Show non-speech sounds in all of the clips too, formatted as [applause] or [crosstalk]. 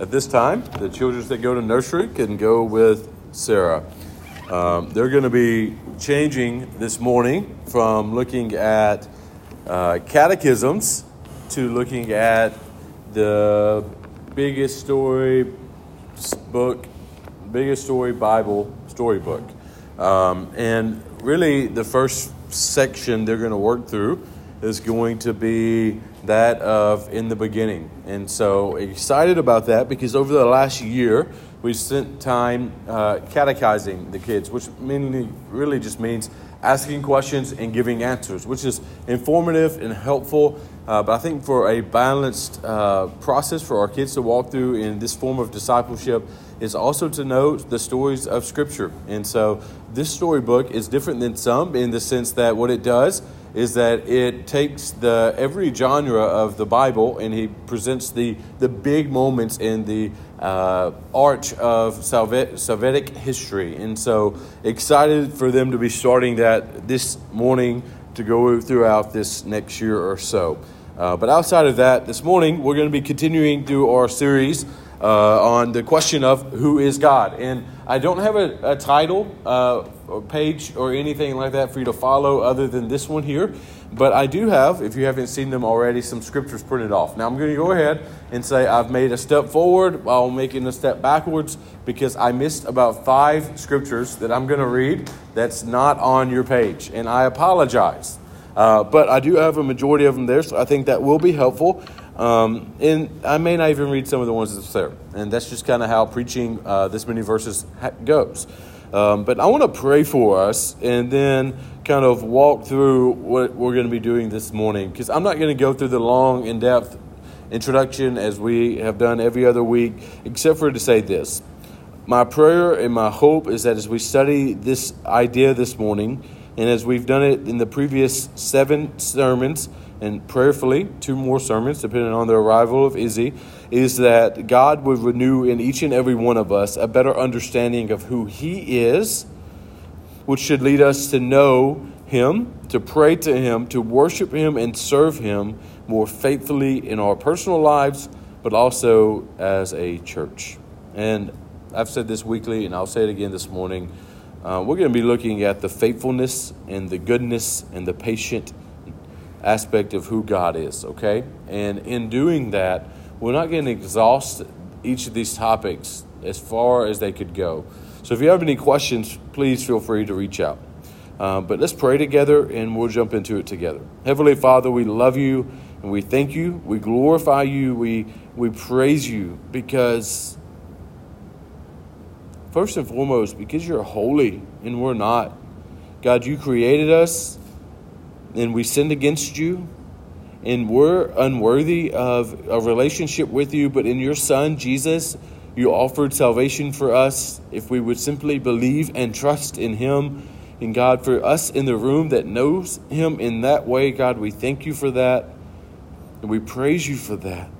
At this time, the children that go to nursery can go with Sarah. Um, they're going to be changing this morning from looking at uh, catechisms to looking at the biggest story book, biggest story Bible storybook. Um, and really, the first section they're going to work through is going to be that of in the beginning. And so excited about that because over the last year, we spent time uh, catechizing the kids, which mainly really just means asking questions and giving answers, which is informative and helpful. Uh, but I think for a balanced uh, process for our kids to walk through in this form of discipleship is also to know the stories of Scripture. And so this storybook is different than some in the sense that what it does is that it takes the every genre of the Bible and he presents the, the big moments in the uh, arch of Salvific history. And so excited for them to be starting that this morning to go throughout this next year or so. Uh, but outside of that, this morning we're going to be continuing through our series uh, on the question of who is God. And I don't have a, a title uh, or page or anything like that for you to follow other than this one here. But I do have, if you haven't seen them already, some scriptures printed off. Now I'm going to go ahead and say I've made a step forward while making a step backwards because I missed about five scriptures that I'm going to read that's not on your page. And I apologize. Uh, but I do have a majority of them there, so I think that will be helpful. Um, and I may not even read some of the ones that's there. And that's just kind of how preaching uh, this many verses ha- goes. Um, but I want to pray for us and then kind of walk through what we're going to be doing this morning. Because I'm not going to go through the long, in depth introduction as we have done every other week, except for to say this. My prayer and my hope is that as we study this idea this morning, and as we've done it in the previous seven sermons, and prayerfully, two more sermons, depending on the arrival of Izzy, is that God would renew in each and every one of us a better understanding of who He is, which should lead us to know Him, to pray to Him, to worship Him, and serve Him more faithfully in our personal lives, but also as a church. And I've said this weekly, and I'll say it again this morning. Uh, we're going to be looking at the faithfulness and the goodness and the patient aspect of who God is, okay? And in doing that, we're not going to exhaust each of these topics as far as they could go. So if you have any questions, please feel free to reach out. Uh, but let's pray together and we'll jump into it together. Heavenly Father, we love you and we thank you. We glorify you. We, we praise you because, first and foremost, because you're holy and we're not. God, you created us and we sinned against you and we're unworthy of a relationship with you, but in your Son, Jesus, you offered salvation for us if we would simply believe and trust in Him. And God, for us in the room that knows Him in that way, God, we thank you for that and we praise you for that.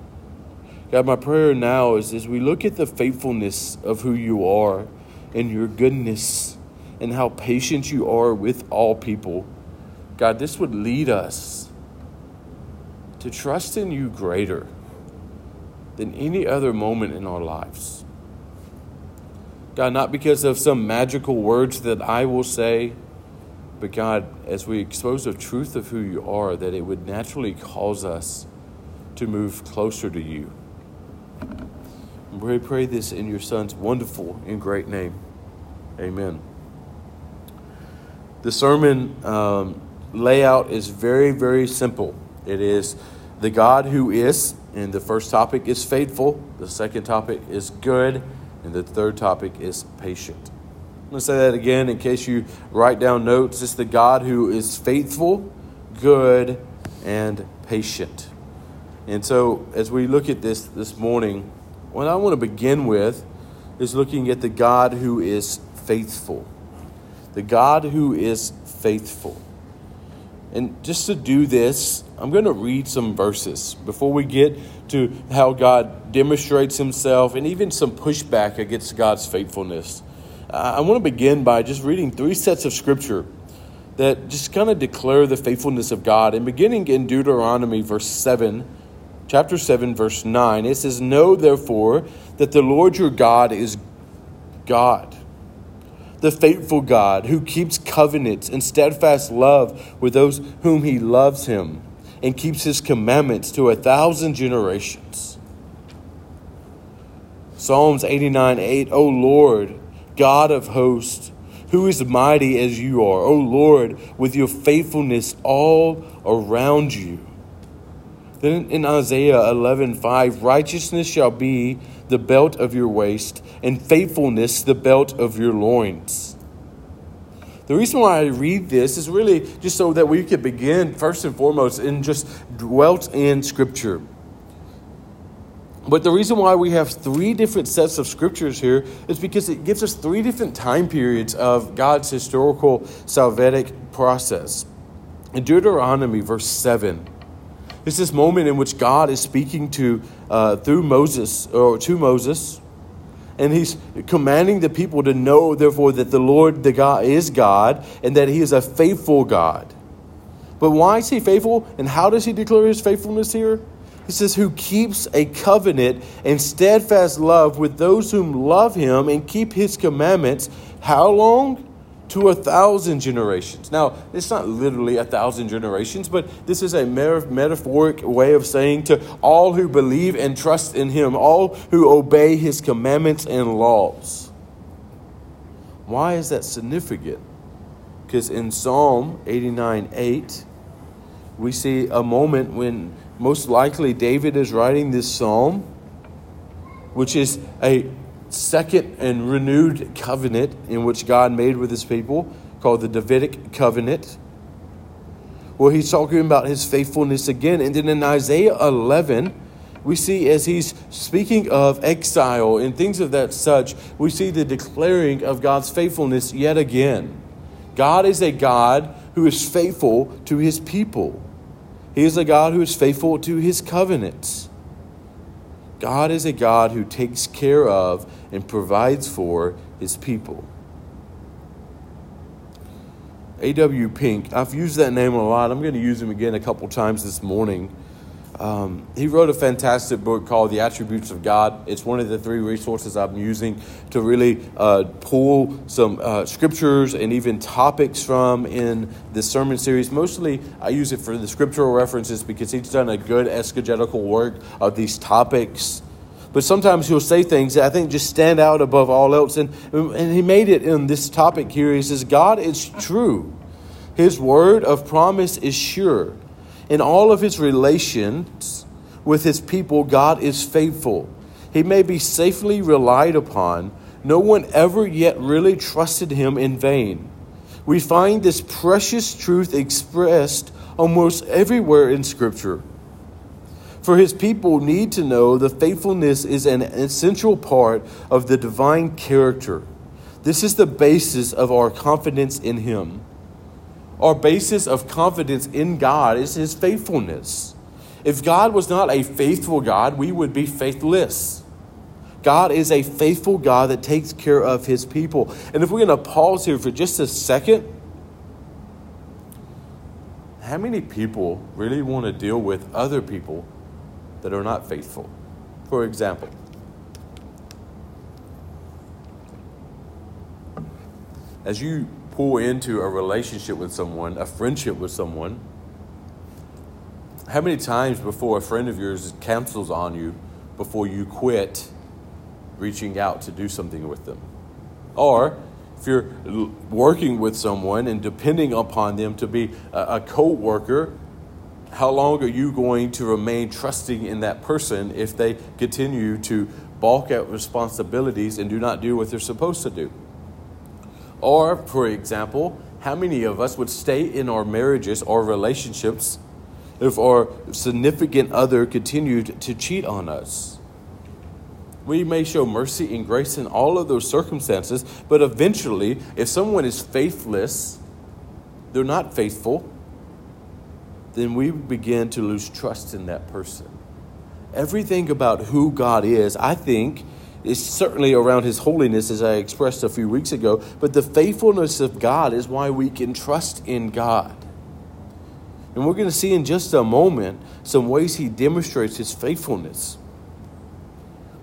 God, my prayer now is as we look at the faithfulness of who you are and your goodness and how patient you are with all people. God, this would lead us to trust in you greater than any other moment in our lives. God, not because of some magical words that I will say, but God, as we expose the truth of who you are, that it would naturally cause us to move closer to you. We pray this in your Son's wonderful and great name. Amen. The sermon um, layout is very, very simple. It is the God who is, and the first topic is faithful, the second topic is good, and the third topic is patient. I'm going to say that again in case you write down notes. It's the God who is faithful, good, and patient. And so, as we look at this this morning, what I want to begin with is looking at the God who is faithful. The God who is faithful. And just to do this, I'm going to read some verses before we get to how God demonstrates himself and even some pushback against God's faithfulness. I want to begin by just reading three sets of scripture that just kind of declare the faithfulness of God. And beginning in Deuteronomy, verse 7, chapter 7, verse 9. It says, Know therefore that the Lord your God is God, the faithful God who keeps covenants and steadfast love with those whom he loves him and keeps his commandments to a thousand generations. Psalms 89 8, O Lord, God of hosts, who is mighty as you are, O Lord, with your faithfulness all around you. Then in Isaiah 11 5, righteousness shall be the belt of your waist, and faithfulness the belt of your loins. The reason why I read this is really just so that we could begin, first and foremost, and just dwelt in Scripture. But the reason why we have three different sets of scriptures here is because it gives us three different time periods of God's historical salvific process. In Deuteronomy, verse 7, it's this moment in which God is speaking to uh, through Moses or to Moses and he's commanding the people to know, therefore, that the Lord, the God, is God and that he is a faithful God. But why is he faithful and how does he declare his faithfulness here? He says, Who keeps a covenant and steadfast love with those whom love him and keep his commandments. How long? To a thousand generations. Now, it's not literally a thousand generations, but this is a metaphoric way of saying to all who believe and trust in Him, all who obey His commandments and laws. Why is that significant? Because in Psalm 89 8, we see a moment when most likely David is writing this psalm, which is a second and renewed covenant in which God made with his people called the Davidic covenant. Where he's talking about his faithfulness again. And then in Isaiah 11, we see as he's speaking of exile and things of that such, we see the declaring of God's faithfulness yet again. God is a God who is faithful to his people. He is a God who is faithful to his covenants. God is a God who takes care of and provides for his people. A.W. Pink, I've used that name a lot. I'm going to use him again a couple times this morning. Um, he wrote a fantastic book called The Attributes of God. It's one of the three resources I'm using to really uh, pull some uh, scriptures and even topics from in this sermon series. Mostly, I use it for the scriptural references because he's done a good exegetical work of these topics. But sometimes he'll say things that I think just stand out above all else. And, and he made it in this topic here. He says, God is true, His word of promise is sure. In all of his relations with his people, God is faithful. He may be safely relied upon. No one ever yet really trusted him in vain. We find this precious truth expressed almost everywhere in Scripture. For his people need to know the faithfulness is an essential part of the divine character. This is the basis of our confidence in him. Our basis of confidence in God is His faithfulness. If God was not a faithful God, we would be faithless. God is a faithful God that takes care of His people. And if we're going to pause here for just a second, how many people really want to deal with other people that are not faithful? For example, as you pull into a relationship with someone, a friendship with someone, how many times before a friend of yours cancels on you before you quit reaching out to do something with them? Or if you're working with someone and depending upon them to be a, co worker, how long are you going to remain trusting in that person if they continue to balk at responsibilities and do not do what they're supposed to do? Or, for example, how many of us would stay in our marriages or relationships if our significant other continued to cheat on us? We may show mercy and grace in all of those circumstances, but eventually, if someone is faithless, they're not faithful, then we begin to lose trust in that person. Everything about who God is, I think, is certainly around his holiness, as I expressed a few weeks ago, but the faithfulness of God is why we can trust in God. And we're going to see in just a moment some ways he demonstrates his faithfulness.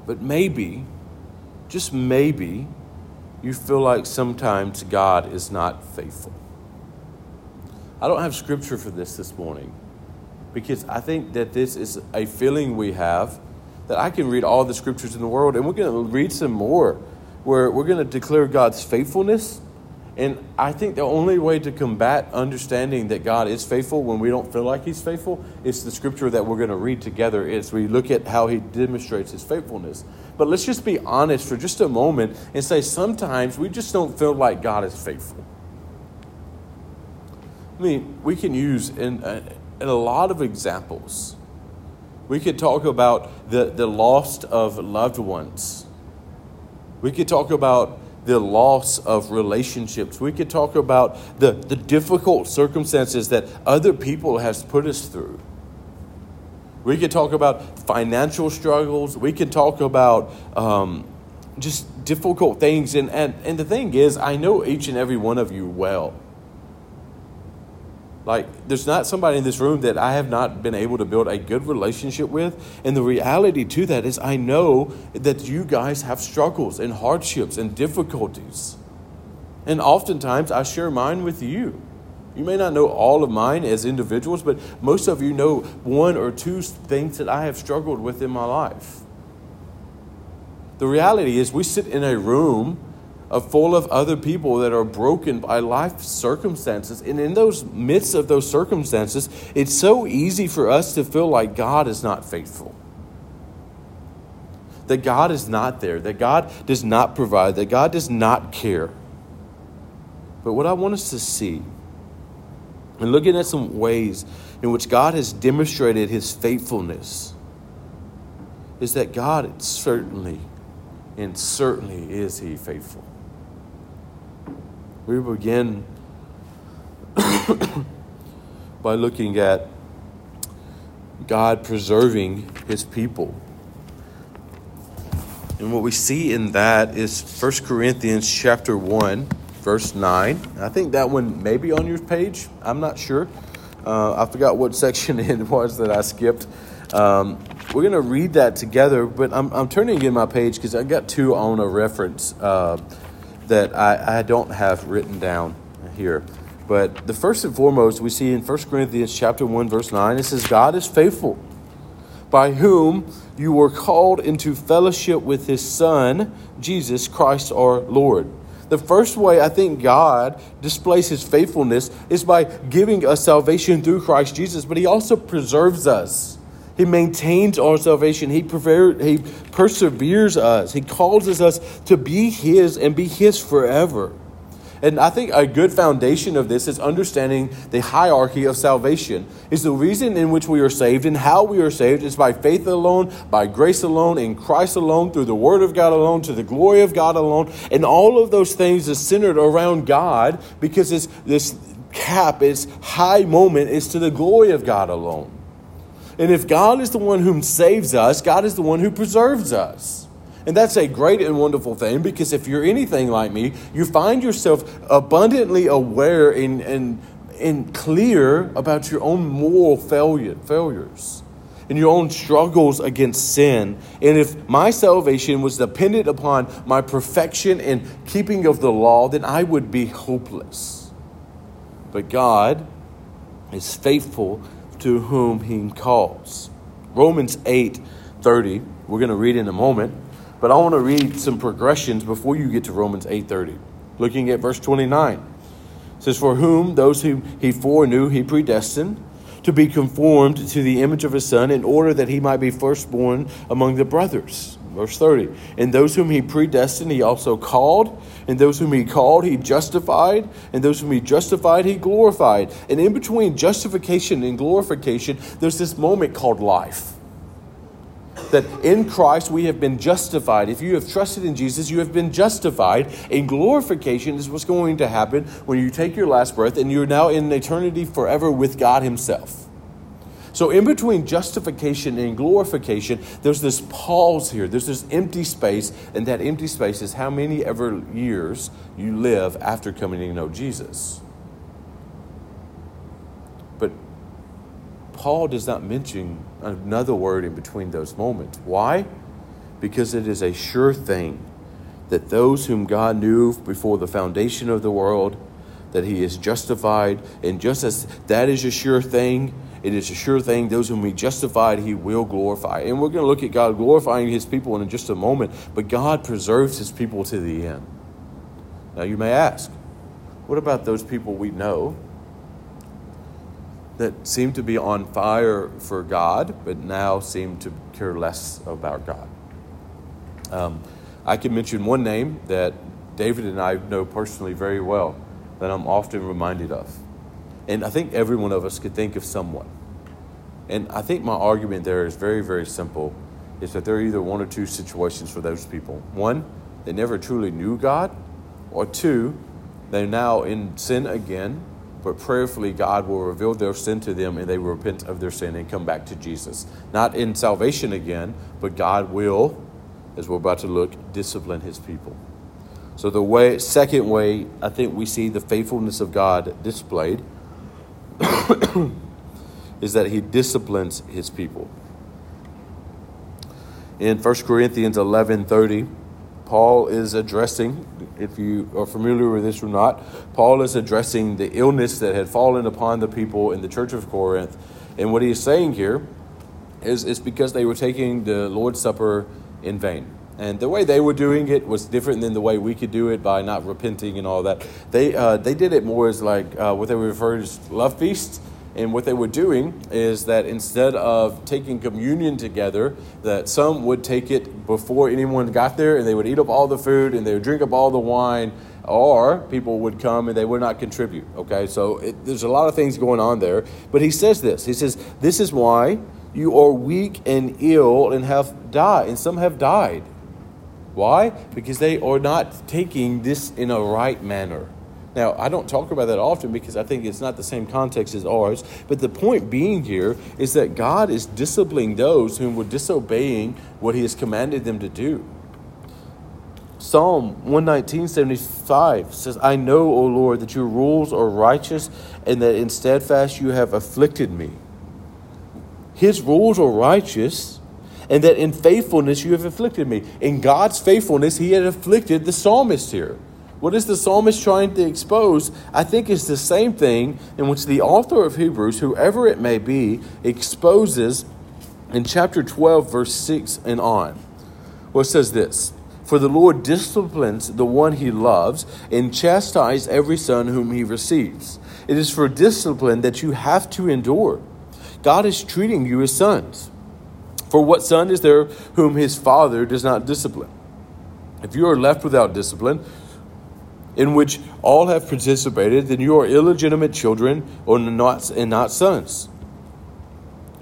But maybe, just maybe, you feel like sometimes God is not faithful. I don't have scripture for this this morning because I think that this is a feeling we have that I can read all the scriptures in the world, and we're going to read some more where we're going to declare God's faithfulness and I think the only way to combat understanding that God is faithful when we don't feel like He's faithful is the scripture that we're going to read together as we look at how He demonstrates His faithfulness. But let's just be honest for just a moment and say sometimes we just don't feel like God is faithful. I mean, we can use in, uh, in a lot of examples. We could talk about the, the loss of loved ones. We could talk about the loss of relationships. We could talk about the, the difficult circumstances that other people have put us through. We could talk about financial struggles. We could talk about um, just difficult things. And, and, and the thing is, I know each and every one of you well. Like, there's not somebody in this room that I have not been able to build a good relationship with. And the reality to that is, I know that you guys have struggles and hardships and difficulties. And oftentimes, I share mine with you. You may not know all of mine as individuals, but most of you know one or two things that I have struggled with in my life. The reality is, we sit in a room full of other people that are broken by life circumstances. And in those midst of those circumstances, it's so easy for us to feel like God is not faithful. That God is not there, that God does not provide, that God does not care. But what I want us to see, and looking at some ways in which God has demonstrated his faithfulness, is that God certainly and certainly is he faithful we begin [coughs] by looking at God preserving his people. And what we see in that is 1 Corinthians chapter 1, verse 9. I think that one may be on your page. I'm not sure. Uh, I forgot what [laughs] section it was that I skipped. Um, we're going to read that together, but I'm, I'm turning in my page because I got two on a reference. Uh, that I, I don't have written down here. But the first and foremost, we see in 1 Corinthians chapter 1, verse 9, it says, God is faithful, by whom you were called into fellowship with his Son, Jesus Christ our Lord. The first way I think God displays his faithfulness is by giving us salvation through Christ Jesus, but he also preserves us. He maintains our salvation. He, prefer, he perseveres us. He causes us to be His and be His forever. And I think a good foundation of this is understanding the hierarchy of salvation. Is the reason in which we are saved and how we are saved is by faith alone, by grace alone, in Christ alone, through the Word of God alone, to the glory of God alone. And all of those things is centered around God because this, this cap, this high moment is to the glory of God alone. And if God is the one whom saves us, God is the one who preserves us. And that's a great and wonderful thing because if you're anything like me, you find yourself abundantly aware and, and, and clear about your own moral failure, failures and your own struggles against sin. And if my salvation was dependent upon my perfection and keeping of the law, then I would be hopeless. But God is faithful to whom he calls. Romans 8 30, we're going to read in a moment, but I want to read some progressions before you get to Romans 8 30. Looking at verse 29. It says, For whom those whom he foreknew, he predestined to be conformed to the image of his son, in order that he might be firstborn among the brothers. Verse 30. And those whom he predestined, he also called. And those whom he called, he justified. And those whom he justified, he glorified. And in between justification and glorification, there's this moment called life. That in Christ we have been justified. If you have trusted in Jesus, you have been justified. And glorification is what's going to happen when you take your last breath and you're now in eternity forever with God Himself. So, in between justification and glorification, there's this pause here. There's this empty space, and that empty space is how many ever years you live after coming to know Jesus. But Paul does not mention another word in between those moments. Why? Because it is a sure thing that those whom God knew before the foundation of the world, that he is justified. And just as that is a sure thing, it is a sure thing those whom he justified, he will glorify. And we're going to look at God glorifying his people in just a moment, but God preserves his people to the end. Now you may ask, what about those people we know that seem to be on fire for God, but now seem to care less about God? Um, I can mention one name that David and I know personally very well that I'm often reminded of. And I think every one of us could think of someone. And I think my argument there is very, very simple is that there are either one or two situations for those people. One, they never truly knew God, or two, they're now in sin again, but prayerfully God will reveal their sin to them and they repent of their sin and come back to Jesus. Not in salvation again, but God will as we're about to look, discipline his people. So the way second way I think we see the faithfulness of God displayed is that he disciplines his people. In 1 Corinthians 11:30, Paul is addressing if you are familiar with this or not, Paul is addressing the illness that had fallen upon the people in the church of Corinth. And what he is saying here is it's because they were taking the Lord's Supper in vain. And the way they were doing it was different than the way we could do it by not repenting and all that. They, uh, they did it more as like uh, what they refer to as love feasts. And what they were doing is that instead of taking communion together, that some would take it before anyone got there and they would eat up all the food and they would drink up all the wine, or people would come and they would not contribute. Okay, so it, there's a lot of things going on there. But he says this He says, This is why you are weak and ill and have died, and some have died. Why? Because they are not taking this in a right manner. Now, I don't talk about that often because I think it's not the same context as ours, but the point being here is that God is disciplining those whom were disobeying what He has commanded them to do. Psalm 119.75 says, I know, O Lord, that your rules are righteous and that in steadfast you have afflicted me. His rules are righteous, and that in faithfulness you have afflicted me. In God's faithfulness, he had afflicted the psalmist here. What is the psalmist trying to expose? I think it's the same thing in which the author of Hebrews, whoever it may be, exposes in chapter 12, verse 6 and on. Well, it says this For the Lord disciplines the one he loves and chastises every son whom he receives. It is for discipline that you have to endure. God is treating you as sons. For what son is there whom his father does not discipline? If you are left without discipline, in which all have participated, then you are illegitimate children or not, and not sons.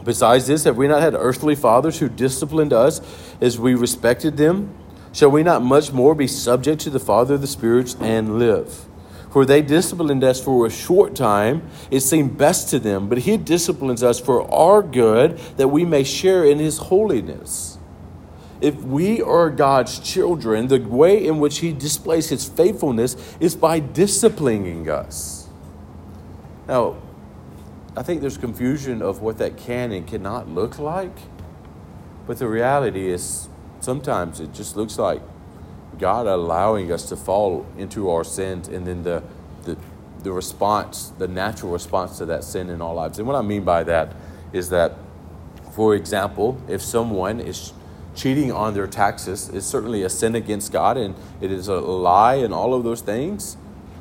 Besides this, have we not had earthly fathers who disciplined us as we respected them? Shall we not much more be subject to the Father of the spirits and live? For they disciplined us for a short time, it seemed best to them, but He disciplines us for our good, that we may share in His holiness. If we are God's children, the way in which He displays His faithfulness is by disciplining us. Now, I think there's confusion of what that can and cannot look like, but the reality is sometimes it just looks like God allowing us to fall into our sins and then the, the, the response, the natural response to that sin in our lives. And what I mean by that is that, for example, if someone is cheating on their taxes, is certainly a sin against God and it is a lie and all of those things.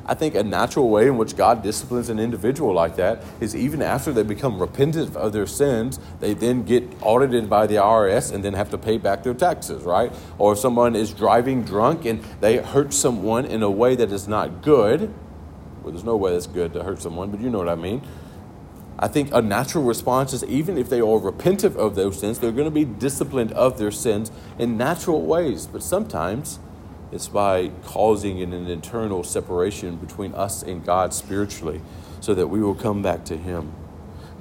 I think a natural way in which God disciplines an individual like that is even after they become repentant of their sins, they then get audited by the IRS and then have to pay back their taxes, right? Or if someone is driving drunk and they hurt someone in a way that is not good, well, there's no way that's good to hurt someone, but you know what I mean. I think a natural response is even if they are repentant of those sins, they're going to be disciplined of their sins in natural ways. But sometimes it's by causing an internal separation between us and God spiritually so that we will come back to Him.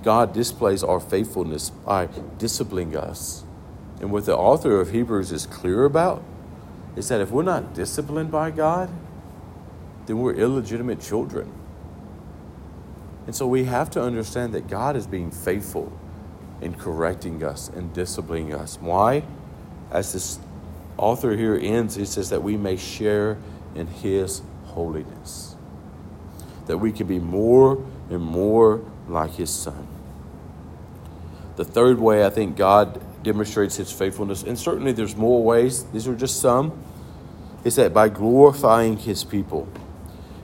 God displays our faithfulness by disciplining us. And what the author of Hebrews is clear about is that if we're not disciplined by God, then we're illegitimate children. And so we have to understand that God is being faithful in correcting us and disciplining us. Why? As this author here ends, he says that we may share in his holiness, that we can be more and more like his son. The third way I think God demonstrates his faithfulness, and certainly there's more ways, these are just some, is that by glorifying his people.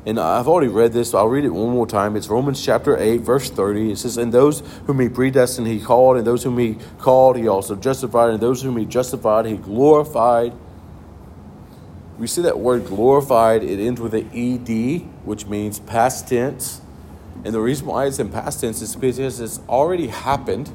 And I've already read this, so I'll read it one more time. It's Romans chapter 8, verse 30. It says, And those whom he predestined, he called, and those whom he called, he also justified, and those whom he justified, he glorified. We see that word glorified, it ends with an ED, which means past tense. And the reason why it's in past tense is because it's already happened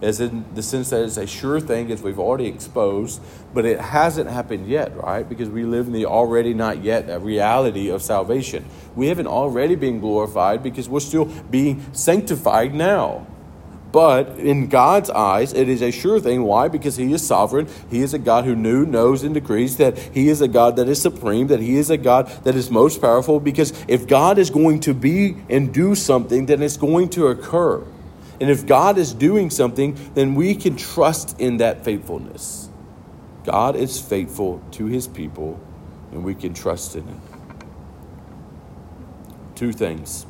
as in the sense that it's a sure thing as we've already exposed, but it hasn't happened yet, right? Because we live in the already not yet reality of salvation. We haven't already been glorified because we're still being sanctified now. But in God's eyes, it is a sure thing. Why? Because He is sovereign. He is a God who knew, knows, and decrees that He is a God that is supreme, that He is a God that is most powerful. Because if God is going to be and do something, then it's going to occur. And if God is doing something, then we can trust in that faithfulness. God is faithful to his people, and we can trust in it. Two things.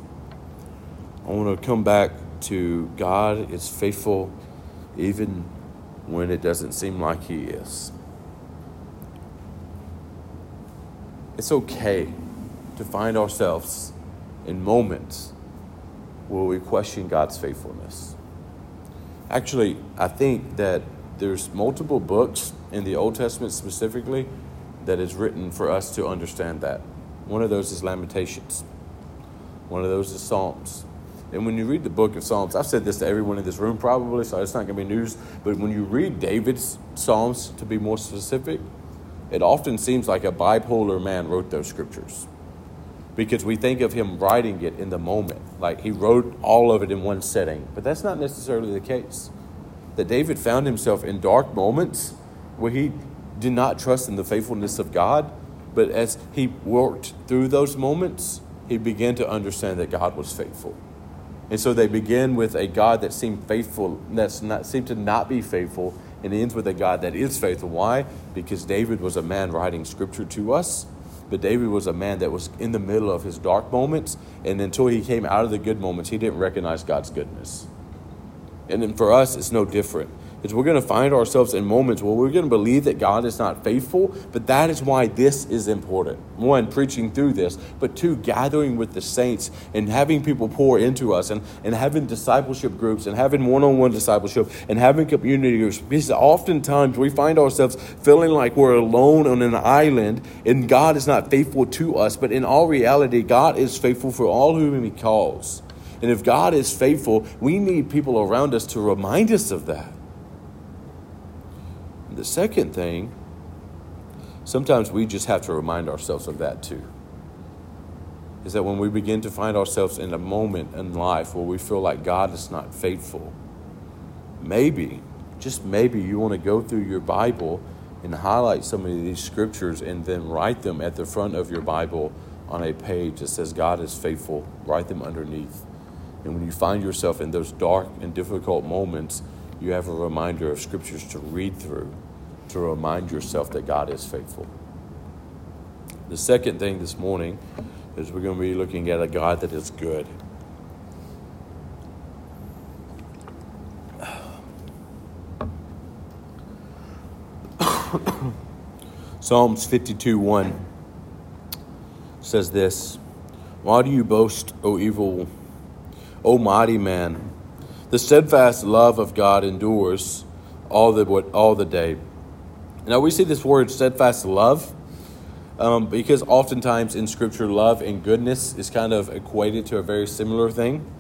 I want to come back to God is faithful even when it doesn't seem like he is. It's okay to find ourselves in moments will we question God's faithfulness? Actually, I think that there's multiple books in the Old Testament specifically that is written for us to understand that. One of those is Lamentations. One of those is Psalms. And when you read the book of Psalms, I've said this to everyone in this room probably, so it's not going to be news, but when you read David's Psalms, to be more specific, it often seems like a bipolar man wrote those scriptures because we think of him writing it in the moment. Like he wrote all of it in one setting. But that's not necessarily the case. That David found himself in dark moments where he did not trust in the faithfulness of God. But as he worked through those moments, he began to understand that God was faithful. And so they begin with a God that seemed faithful, that's not seemed to not be faithful, and ends with a God that is faithful. Why? Because David was a man writing scripture to us but David was a man that was in the middle of his dark moments, and until he came out of the good moments, he didn't recognize God's goodness. And then for us, it's no different is we're going to find ourselves in moments where we're going to believe that God is not faithful, but that is why this is important. One, preaching through this, but two, gathering with the saints and having people pour into us and, and having discipleship groups and having one on one discipleship and having community groups. Because oftentimes we find ourselves feeling like we're alone on an island and God is not faithful to us, but in all reality, God is faithful for all whom He calls. And if God is faithful, we need people around us to remind us of that. The second thing, sometimes we just have to remind ourselves of that too. Is that when we begin to find ourselves in a moment in life where we feel like God is not faithful, maybe, just maybe, you want to go through your Bible and highlight some of these scriptures and then write them at the front of your Bible on a page that says God is faithful. Write them underneath. And when you find yourself in those dark and difficult moments, you have a reminder of scriptures to read through to remind yourself that God is faithful. The second thing this morning is we're going to be looking at a God that is good. [coughs] Psalms 52 1 says this Why do you boast, O evil, O mighty man? The steadfast love of God endures all the, all the day. Now, we see this word steadfast love um, because oftentimes in Scripture, love and goodness is kind of equated to a very similar thing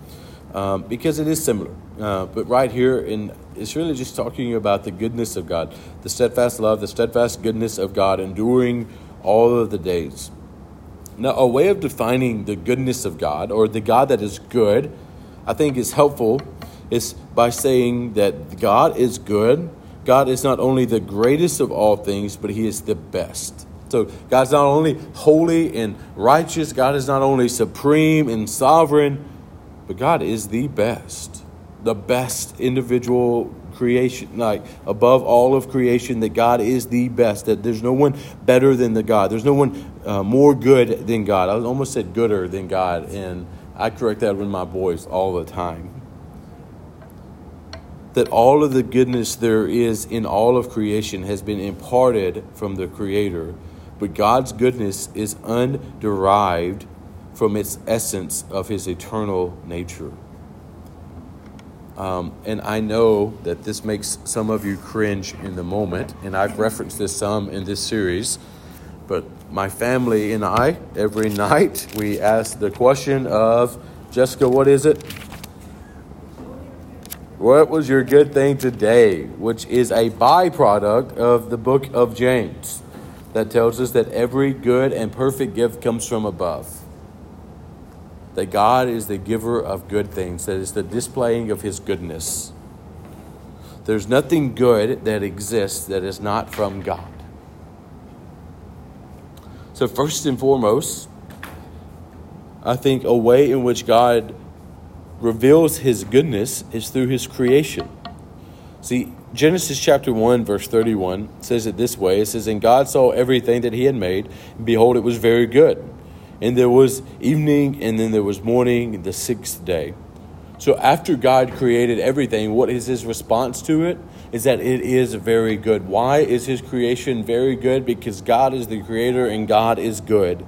um, because it is similar. Uh, but right here, in, it's really just talking about the goodness of God, the steadfast love, the steadfast goodness of God enduring all of the days. Now, a way of defining the goodness of God or the God that is good, I think is helpful, is by saying that God is good God is not only the greatest of all things, but He is the best. So God's not only holy and righteous, God is not only supreme and sovereign, but God is the best. the best individual creation, like above all of creation, that God is the best, that there's no one better than the God. There's no one uh, more good than God. I almost said gooder than God, and I correct that with my boys all the time. That all of the goodness there is in all of creation has been imparted from the Creator, but God's goodness is underived from its essence of His eternal nature. Um, and I know that this makes some of you cringe in the moment, and I've referenced this some in this series. But my family and I, every [laughs] night, we ask the question of Jessica, what is it? What was your good thing today? Which is a byproduct of the book of James that tells us that every good and perfect gift comes from above that God is the giver of good things, that is the displaying of His goodness. There's nothing good that exists that is not from God. So, first and foremost, I think a way in which God reveals His goodness is through His creation. See, Genesis chapter 1, verse 31 says it this way It says, And God saw everything that He had made, and behold, it was very good. And there was evening, and then there was morning, the sixth day. So after God created everything, what is his response to it? Is that it is very good. Why is his creation very good? Because God is the creator and God is good.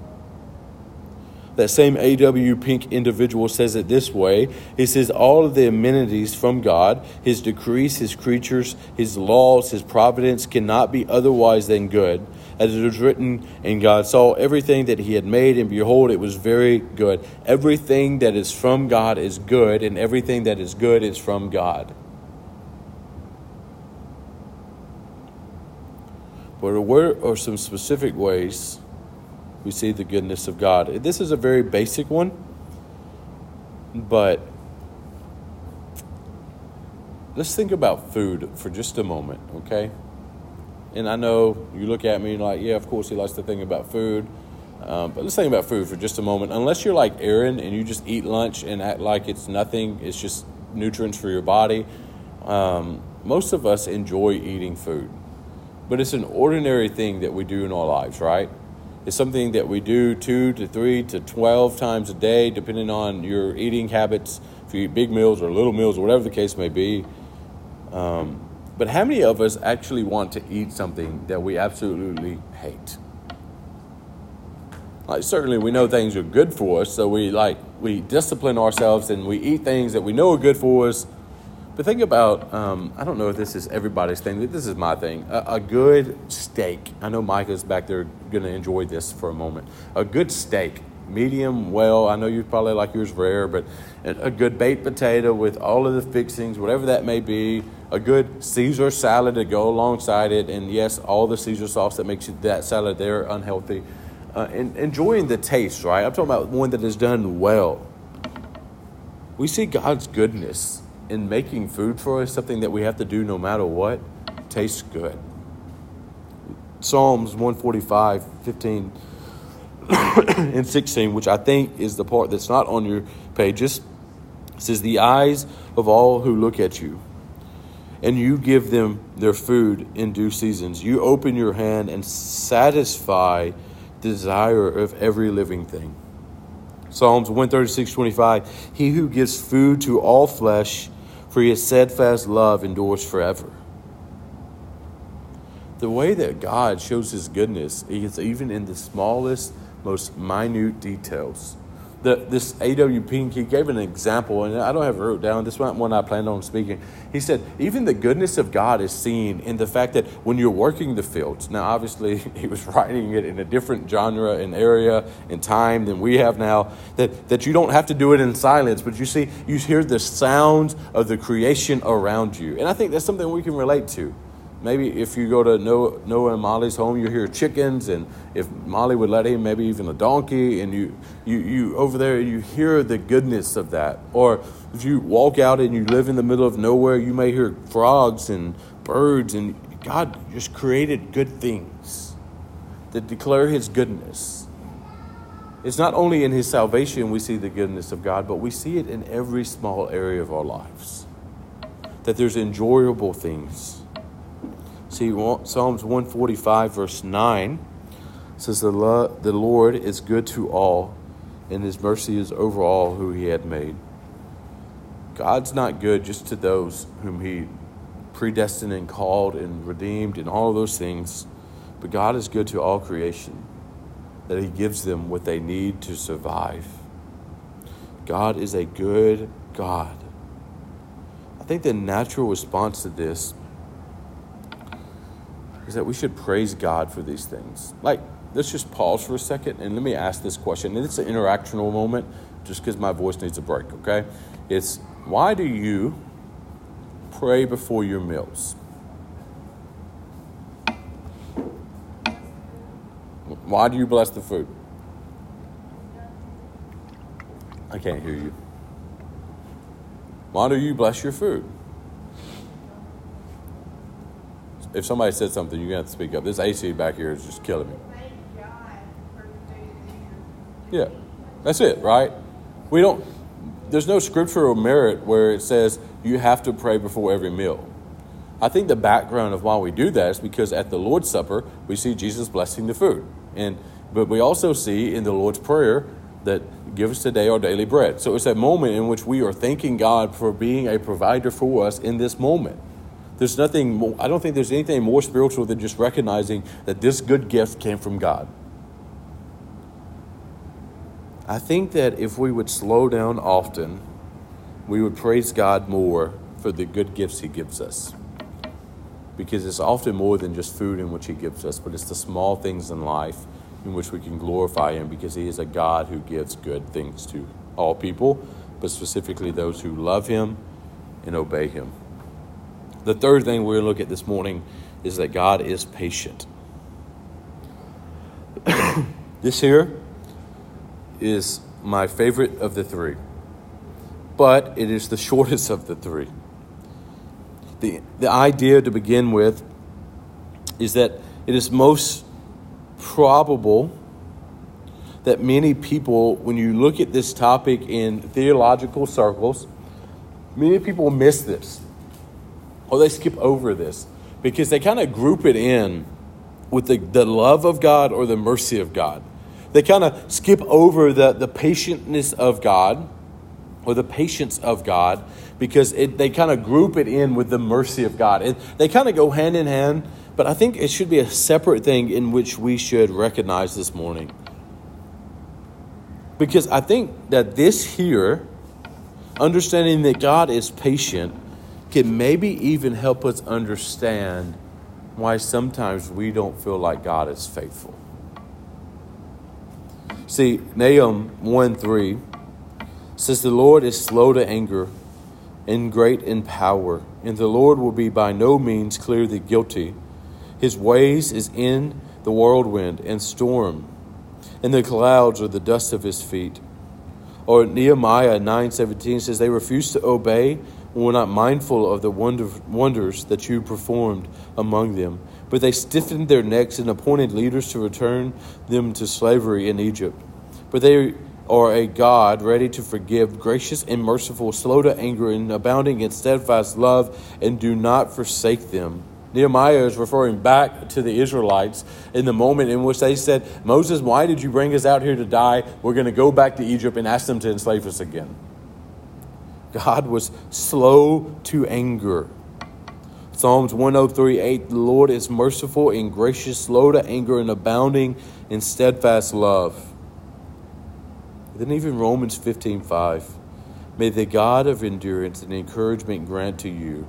That same A.W. Pink individual says it this way He says, All of the amenities from God, his decrees, his creatures, his laws, his providence cannot be otherwise than good as it was written, and God saw everything that he had made, and behold, it was very good. Everything that is from God is good, and everything that is good is from God. But what are some specific ways we see the goodness of God? This is a very basic one, but let's think about food for just a moment, okay? and I know you look at me and like, yeah, of course he likes to think about food. Um, but let's think about food for just a moment. Unless you're like Aaron and you just eat lunch and act like it's nothing, it's just nutrients for your body. Um, most of us enjoy eating food, but it's an ordinary thing that we do in our lives, right? It's something that we do two to three to 12 times a day, depending on your eating habits. If you eat big meals or little meals or whatever the case may be. Um, but how many of us actually want to eat something that we absolutely hate? Like certainly we know things are good for us, so we like we discipline ourselves and we eat things that we know are good for us. But thing about um, I don't know if this is everybody's thing, but this is my thing. A, a good steak. I know Micah's back there going to enjoy this for a moment. A good steak medium well. I know you probably like yours rare, but a good baked potato with all of the fixings, whatever that may be, a good Caesar salad to go alongside it, and yes, all the Caesar sauce that makes you that salad there unhealthy. Uh, and enjoying the taste, right? I'm talking about one that is done well. We see God's goodness in making food for us, something that we have to do no matter what, tastes good. Psalms 145, 15 [coughs] and 16, which I think is the part that's not on your pages, says, The eyes of all who look at you, and you give them their food in due seasons. You open your hand and satisfy the desire of every living thing. Psalms 136, 25, He who gives food to all flesh, for his steadfast love endures forever. The way that God shows his goodness is even in the smallest most minute details. The, this. Pink, he gave an example, and I don't have it wrote down. This one I planned on speaking. He said, even the goodness of God is seen in the fact that when you're working the fields, now obviously [laughs] he was writing it in a different genre and area and time than we have now, that, that you don't have to do it in silence, but you see, you hear the sounds of the creation around you. And I think that's something we can relate to. Maybe if you go to Noah, Noah and Molly's home, you hear chickens, and if Molly would let him, maybe even a donkey, and you, you, you over there, you hear the goodness of that. Or if you walk out and you live in the middle of nowhere, you may hear frogs and birds, and God just created good things that declare His goodness. It's not only in His salvation we see the goodness of God, but we see it in every small area of our lives. that there's enjoyable things. See, Psalms 145, verse 9 says, the, the Lord is good to all, and his mercy is over all who he had made. God's not good just to those whom he predestined and called and redeemed and all of those things, but God is good to all creation, that he gives them what they need to survive. God is a good God. I think the natural response to this is that we should praise God for these things. Like, let's just pause for a second and let me ask this question. And it's an interactional moment just because my voice needs a break, okay? It's why do you pray before your meals? Why do you bless the food? I can't hear you. Why do you bless your food? If somebody said something, you're to have to speak up. This AC back here is just killing me. Yeah, that's it, right? We don't, there's no scriptural merit where it says you have to pray before every meal. I think the background of why we do that is because at the Lord's Supper, we see Jesus blessing the food. And, but we also see in the Lord's Prayer that give us today our daily bread. So it's that moment in which we are thanking God for being a provider for us in this moment. There's nothing more, I don't think there's anything more spiritual than just recognizing that this good gift came from God. I think that if we would slow down often, we would praise God more for the good gifts He gives us. Because it's often more than just food in which He gives us, but it's the small things in life in which we can glorify Him because He is a God who gives good things to all people, but specifically those who love Him and obey Him. The third thing we're going to look at this morning is that God is patient. [coughs] this here is my favorite of the three, but it is the [laughs] shortest of the three. The, the idea to begin with is that it is most probable that many people, when you look at this topic in theological circles, many people miss this or they skip over this because they kind of group it in with the, the love of God or the mercy of God. They kind of skip over the, the patientness of God or the patience of God because it, they kind of group it in with the mercy of God. And they kind of go hand in hand but I think it should be a separate thing in which we should recognize this morning. Because I think that this here, understanding that God is patient, can maybe even help us understand why sometimes we don't feel like God is faithful. See, Nahum 1 3 says, The Lord is slow to anger and great in power, and the Lord will be by no means clearly guilty his ways is in the whirlwind and storm, and the clouds are the dust of his feet. Or Nehemiah 9:17 says they refused to obey and were not mindful of the wonder, wonders that you performed among them, but they stiffened their necks and appointed leaders to return them to slavery in Egypt. But they are a God ready to forgive, gracious and merciful, slow to anger, and abounding in steadfast love, and do not forsake them. Nehemiah is referring back to the Israelites in the moment in which they said, Moses, why did you bring us out here to die? We're going to go back to Egypt and ask them to enslave us again. God was slow to anger. Psalms 103 8 The Lord is merciful and gracious, slow to anger, and abounding in steadfast love. Then even Romans 15 5 May the God of endurance and encouragement grant to you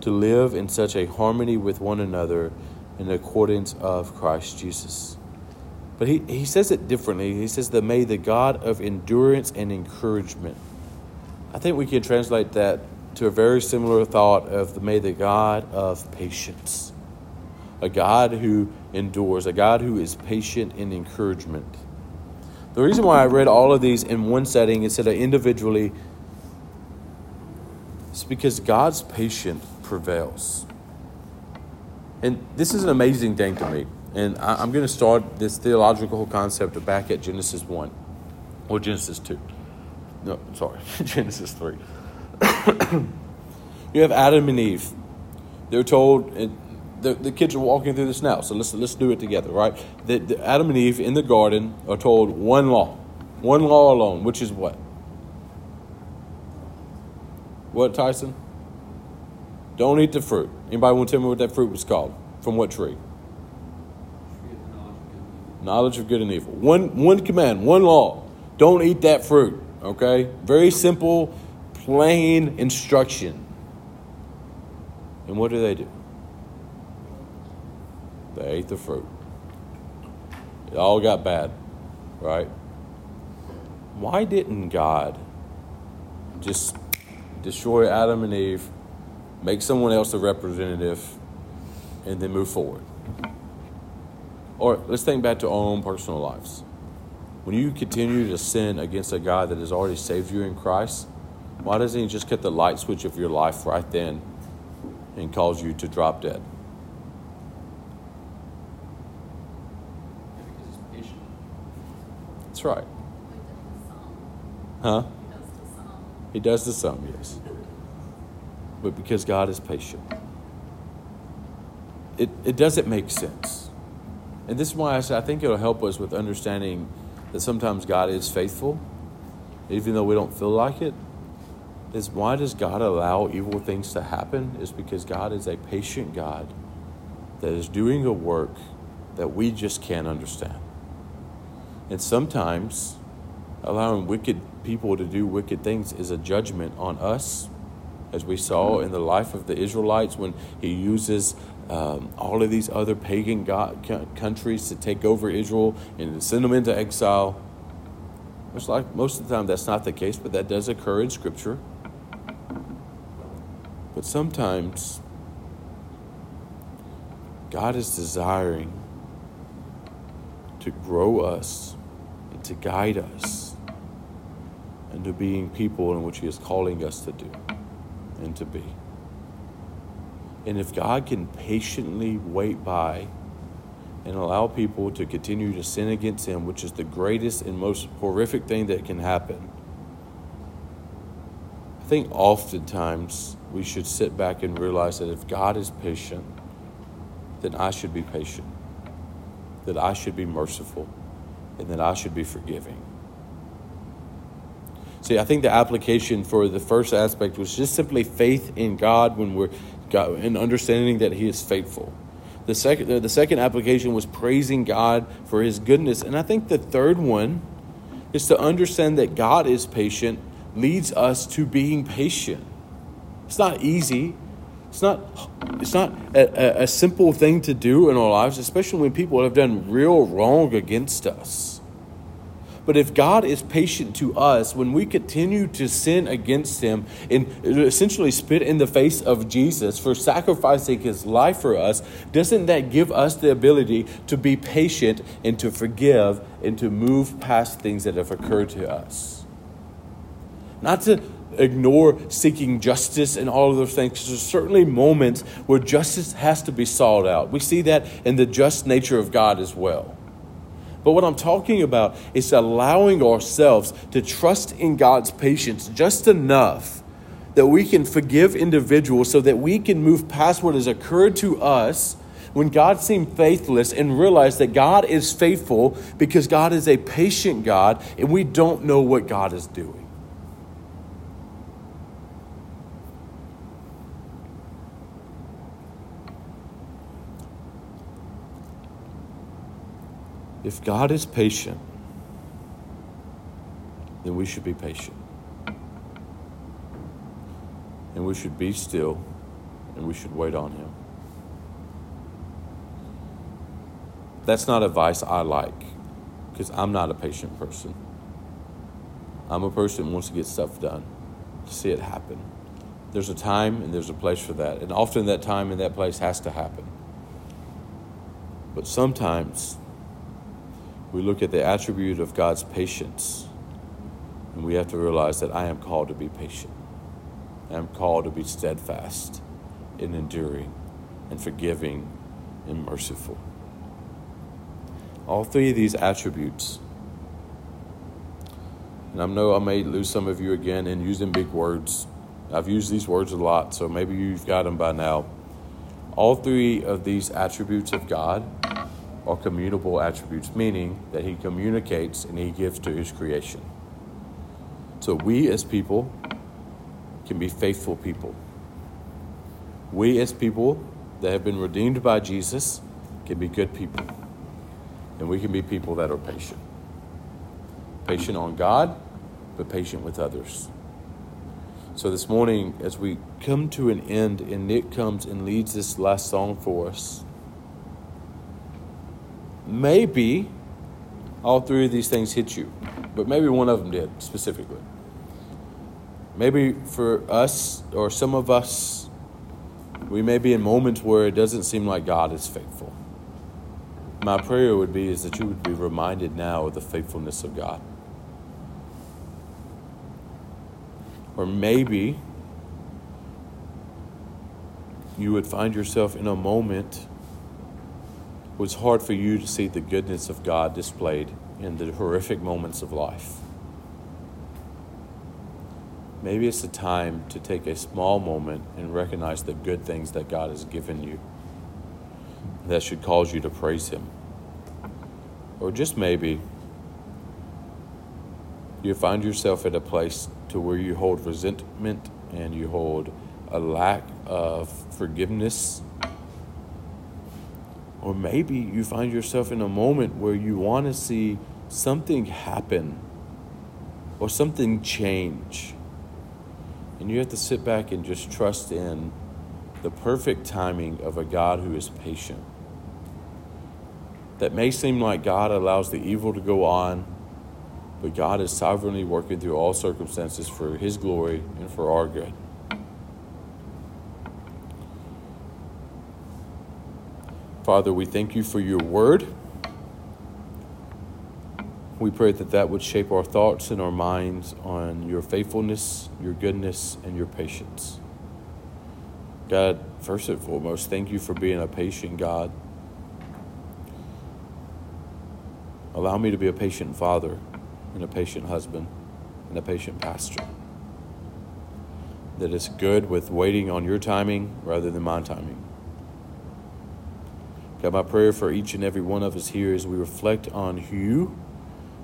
to live in such a harmony with one another in accordance of Christ Jesus. But he, he says it differently. He says that may the God of endurance and encouragement. I think we can translate that to a very similar thought of the may the God of patience. A God who endures, a God who is patient in encouragement. The reason why I read all of these in one setting instead of individually is because God's patience prevails. And this is an amazing thing to me. And I, am going to start this theological concept back at Genesis 1 or Genesis 2. No, sorry, [laughs] Genesis 3. [coughs] You have Adam and Eve. They're told, the, the kids are walking through this now, so let's, let's do it together, right? The, the Adam and Eve in the garden are told one law, one law alone, which is what? What, Tyson? Don't eat the fruit. Anybody want to tell me what that fruit was called? From what tree? Knowledge of good and evil. One, one command, one law. Don't eat that fruit. Okay? Very simple, plain instruction. And what do they do? They ate the fruit. It all got bad, right? Why didn't God just destroy Adam and Eve, make someone else the representative, and then move forward? Or let's think back to our own personal lives. When you continue to sin against a God that has already saved you in Christ, why doesn't He just cut the light switch of your life right then and cause you to drop dead? That's right. Huh? He does the some, yes. But because God is patient, it, it doesn't make sense. And this is why I say I think it'll help us with understanding that sometimes God is faithful, even though we don't feel like it. Is why does God allow evil things to happen? Is because God is a patient God that is doing a work that we just can't understand. And sometimes allowing wicked people to do wicked things is a judgment on us, as we saw in the life of the Israelites when he uses um, all of these other pagan God, countries to take over Israel and send them into exile. It's like most of the time that's not the case, but that does occur in Scripture. But sometimes God is desiring to grow us and to guide us into being people in which He is calling us to do and to be. And if God can patiently wait by and allow people to continue to sin against Him, which is the greatest and most horrific thing that can happen, I think oftentimes we should sit back and realize that if God is patient, then I should be patient, that I should be merciful, and that I should be forgiving. See, I think the application for the first aspect was just simply faith in God when we're God, and understanding that He is faithful. The second, the second application was praising God for His goodness. And I think the third one is to understand that God is patient leads us to being patient. It's not easy. It's not, it's not a, a, a simple thing to do in our lives, especially when people have done real wrong against us. But if God is patient to us, when we continue to sin against Him and essentially spit in the face of Jesus for sacrificing His life for us, doesn't that give us the ability to be patient and to forgive and to move past things that have occurred to us? Not to ignore seeking justice and all of those things. Because there's certainly moments where justice has to be sought out. We see that in the just nature of God as well. But what I'm talking about is allowing ourselves to trust in God's patience just enough that we can forgive individuals so that we can move past what has occurred to us when God seemed faithless and realize that God is faithful because God is a patient God and we don't know what God is doing. If God is patient, then we should be patient. And we should be still and we should wait on Him. That's not advice I like because I'm not a patient person. I'm a person who wants to get stuff done, to see it happen. There's a time and there's a place for that. And often that time and that place has to happen. But sometimes we look at the attribute of God's patience, and we have to realize that I am called to be patient. I am called to be steadfast and enduring and forgiving and merciful. All three of these attributes, and I know I may lose some of you again in using big words, I've used these words a lot, so maybe you've got them by now. All three of these attributes of God are communicable attributes, meaning that He communicates and He gives to His creation. So we as people can be faithful people. We as people that have been redeemed by Jesus can be good people. And we can be people that are patient. Patient on God, but patient with others. So this morning, as we come to an end and Nick comes and leads this last song for us, maybe all three of these things hit you, but maybe one of them did specifically. Maybe for us or some of us, we may be in moments where it doesn't seem like God is faithful. My prayer would be is that you would be reminded now of the faithfulness of God. Or maybe you would find yourself in a moment it's hard for you to see the goodness of God displayed in the horrific moments of life. Maybe it's a time to take a small moment and recognize the good things that God has given you. That should cause you to praise Him. Or just maybe you find yourself at a place to where you hold resentment and you hold a lack of forgiveness. Or maybe you find yourself in a moment where you want to see something happen or something change. And you have to sit back and just trust in the perfect timing of a God who is patient. That may seem like God allows the evil to go on but God is sovereignly working through all circumstances for His glory and for our good. Father, we thank you for your word. We pray that that would shape our thoughts and our minds on your faithfulness, your goodness, and your patience. God, first and foremost, thank you for being a patient God. Allow me to be a patient father and a patient husband and a patient pastor. That is good with waiting on your timing rather than my timing. God, my prayer for each and every one of us here as we reflect on you,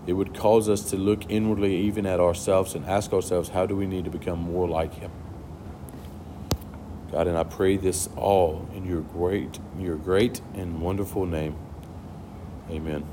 it would cause us to look inwardly even at ourselves and ask ourselves, how do we need to become more like Him? God, and I pray this all in your great, your great and wonderful name. Amen.